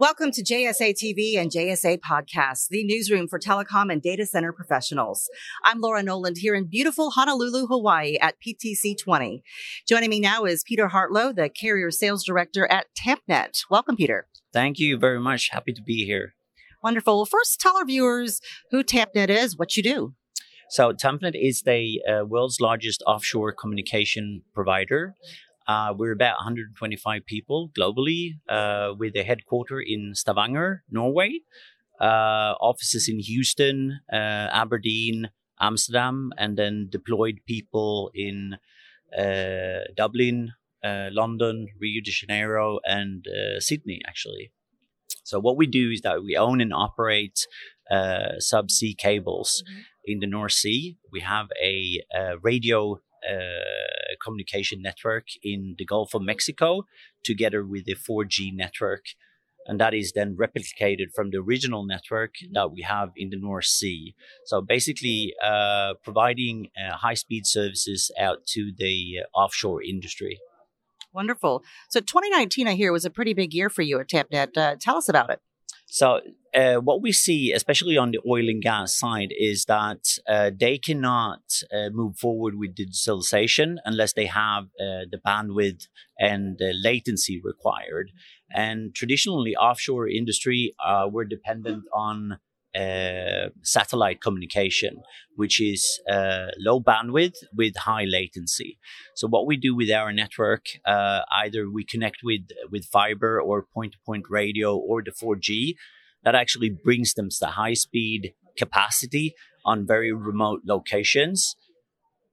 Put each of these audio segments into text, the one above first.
Welcome to JSA TV and JSA Podcast, the newsroom for telecom and data center professionals. I'm Laura Noland here in beautiful Honolulu, Hawaii at PTC 20. Joining me now is Peter Hartlow, the carrier sales director at Tampnet. Welcome, Peter. Thank you very much. Happy to be here. Wonderful. Well, first, tell our viewers who Tampnet is, what you do. So, Tampnet is the uh, world's largest offshore communication provider. Uh, we're about 125 people globally, uh, with a headquarter in Stavanger, Norway, uh, offices in Houston, uh, Aberdeen, Amsterdam, and then deployed people in uh, Dublin, uh, London, Rio de Janeiro, and Sydney, actually. So what we do is that we own and operate subsea cables mm-hmm. in the North Sea. We have a, radio communication network in the Gulf of Mexico together with the 4G network. And that is then replicated from the original network that we have in the North Sea. So basically, uh, providing uh, high speed services out to the uh, offshore industry. Wonderful. So 2019, I hear, was a pretty big year for you at Tampnet. Uh, tell us about it. So uh, what we see, especially on the oil and gas side, is that uh, they cannot uh, move forward with digitalization unless they have uh, the bandwidth and the latency required. And traditionally, offshore industry uh, were dependent on uh, satellite communication, which is uh, low bandwidth with high latency. So what we do with our network, uh, either we connect with with fiber or point-to-point radio or the 4G, that actually brings them to high speed capacity on very remote locations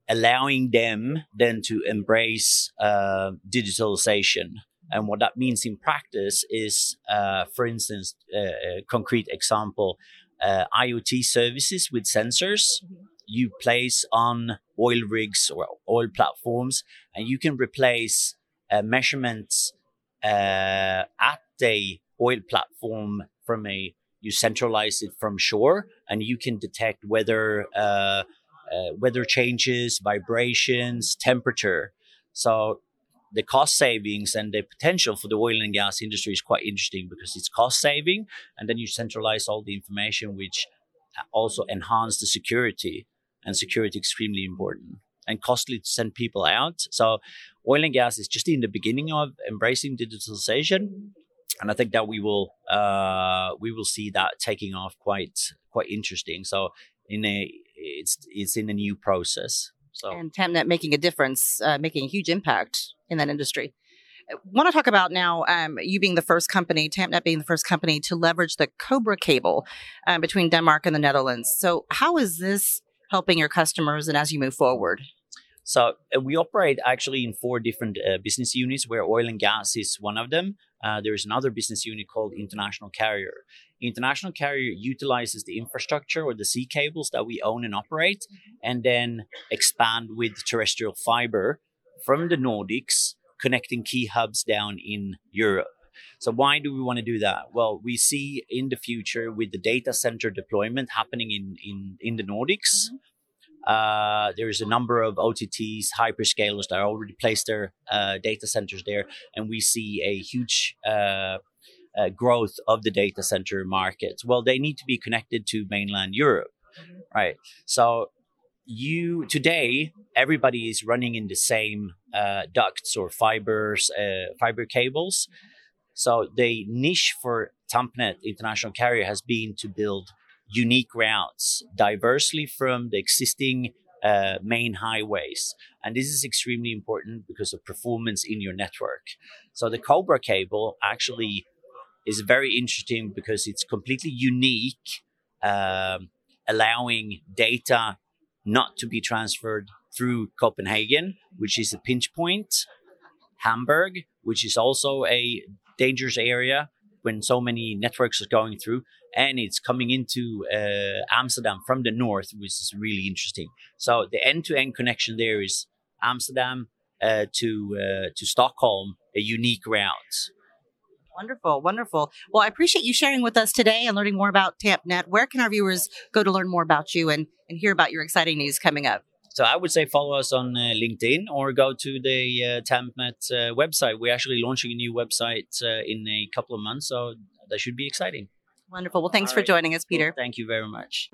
allowing them then to embrace uh, digitalization and what that means in practice is, uh, for instance, uh, a concrete example, uh, IoT services with sensors mm-hmm. you place on oil rigs or oil platforms, and you can replace uh, measurements uh, at the oil platform from a you centralize it from shore, and you can detect weather uh, uh, weather changes, vibrations, temperature. So the cost savings and the potential for the oil and gas industry is quite interesting because it's cost saving and then you centralize all the information which also enhance the security and security is extremely important and costly to send people out. So oil and gas is just in the beginning of embracing digitalization and i think that we will uh, we will see that taking off quite quite interesting. So in a it's it's in a new process so and Tampnet making a difference, uh, making a huge impact in that industry. I want to talk about now um, you being the first company, Tampnet being the first company to leverage the Cobra cable um, between Denmark and the Netherlands. So how is this helping your customers and as you move forward? So uh, we operate actually in four different uh, business units where oil and gas is one of them. Uh, there is another business unit called International Carrier. International Carrier utilizes the infrastructure or the sea cables that we own and operate and then expand with terrestrial fiber from the Nordics, connecting key hubs down in Europe. So why do we want to do that? Well, we see in the future with the data center deployment happening in in, in the Nordics. Mm-hmm. Uh, there's a number of OTTs, hyperscalers that already placed their uh, data centers there, and we see a huge uh, uh growth of the data center market. Well, they need to be connected to mainland Europe, mm-hmm. right? So you today everybody is running in the same uh, ducts or fibers uh, fiber cables so the niche for tampnet international carrier has been to build unique routes diversely from the existing uh, main highways. And this is extremely important because of performance in your network. So the cobra cable actually is very interesting because it's completely unique um, allowing data not to be transferred through Copenhagen, which is a pinch point, Hamburg, which is also a dangerous area when so many networks are going through, and it's coming into uh, Amsterdam from the north, which is really interesting. So the end-to-end connection there is Amsterdam uh, to uh, to Stockholm, a unique route. Wonderful, wonderful. Well, I appreciate you sharing with us today and learning more about TampNet. Where can our viewers go to learn more about you and, and hear about your exciting news coming up? So I would say follow us on uh, LinkedIn or go to the uh, TampNet uh, website. We're actually launching a new website uh, in a couple of months, so that should be exciting. Wonderful. Well, thanks All for right. joining us, Peter. Well, thank you very much.